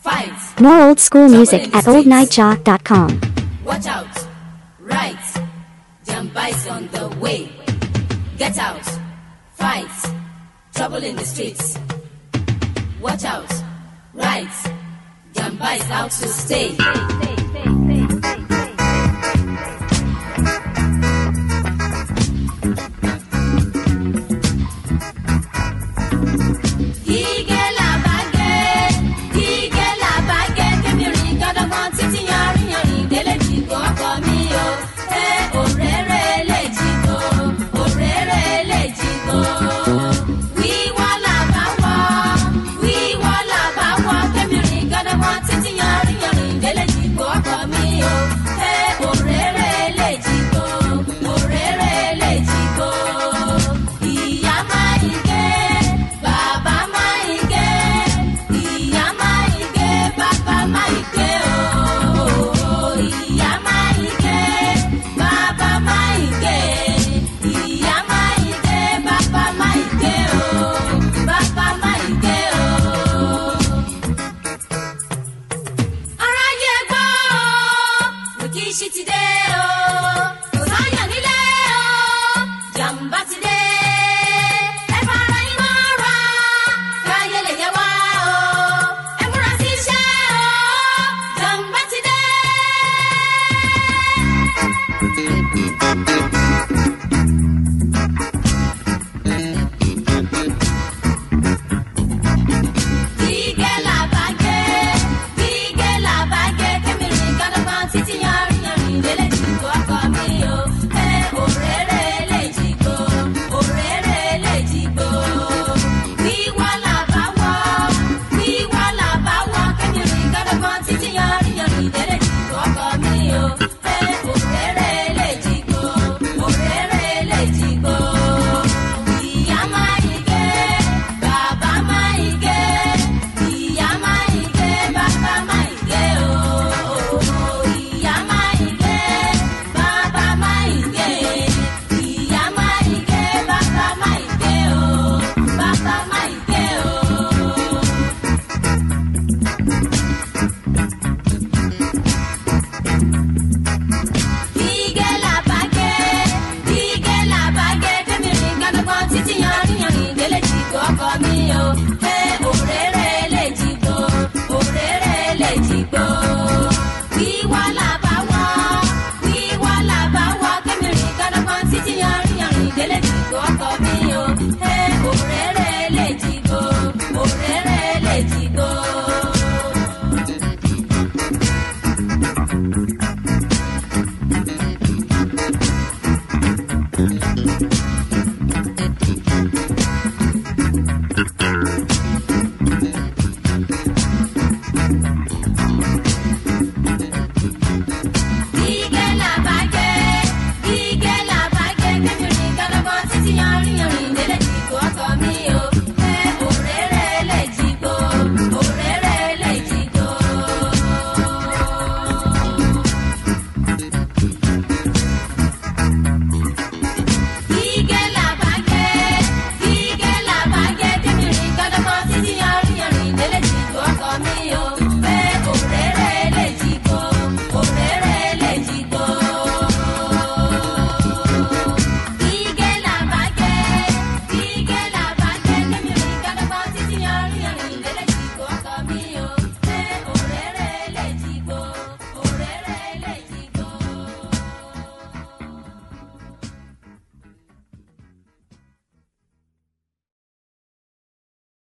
fight. More old school music at oldnaija.com. Watch out, right. Jamba is on the way. Get out, fight. Trouble in the streets. Watch out, right. Jamba is out to stay. 西地でよ gbọ́kọ mi o pé òréré lè jí gbó òréré lè jí gbó kí wàhálà.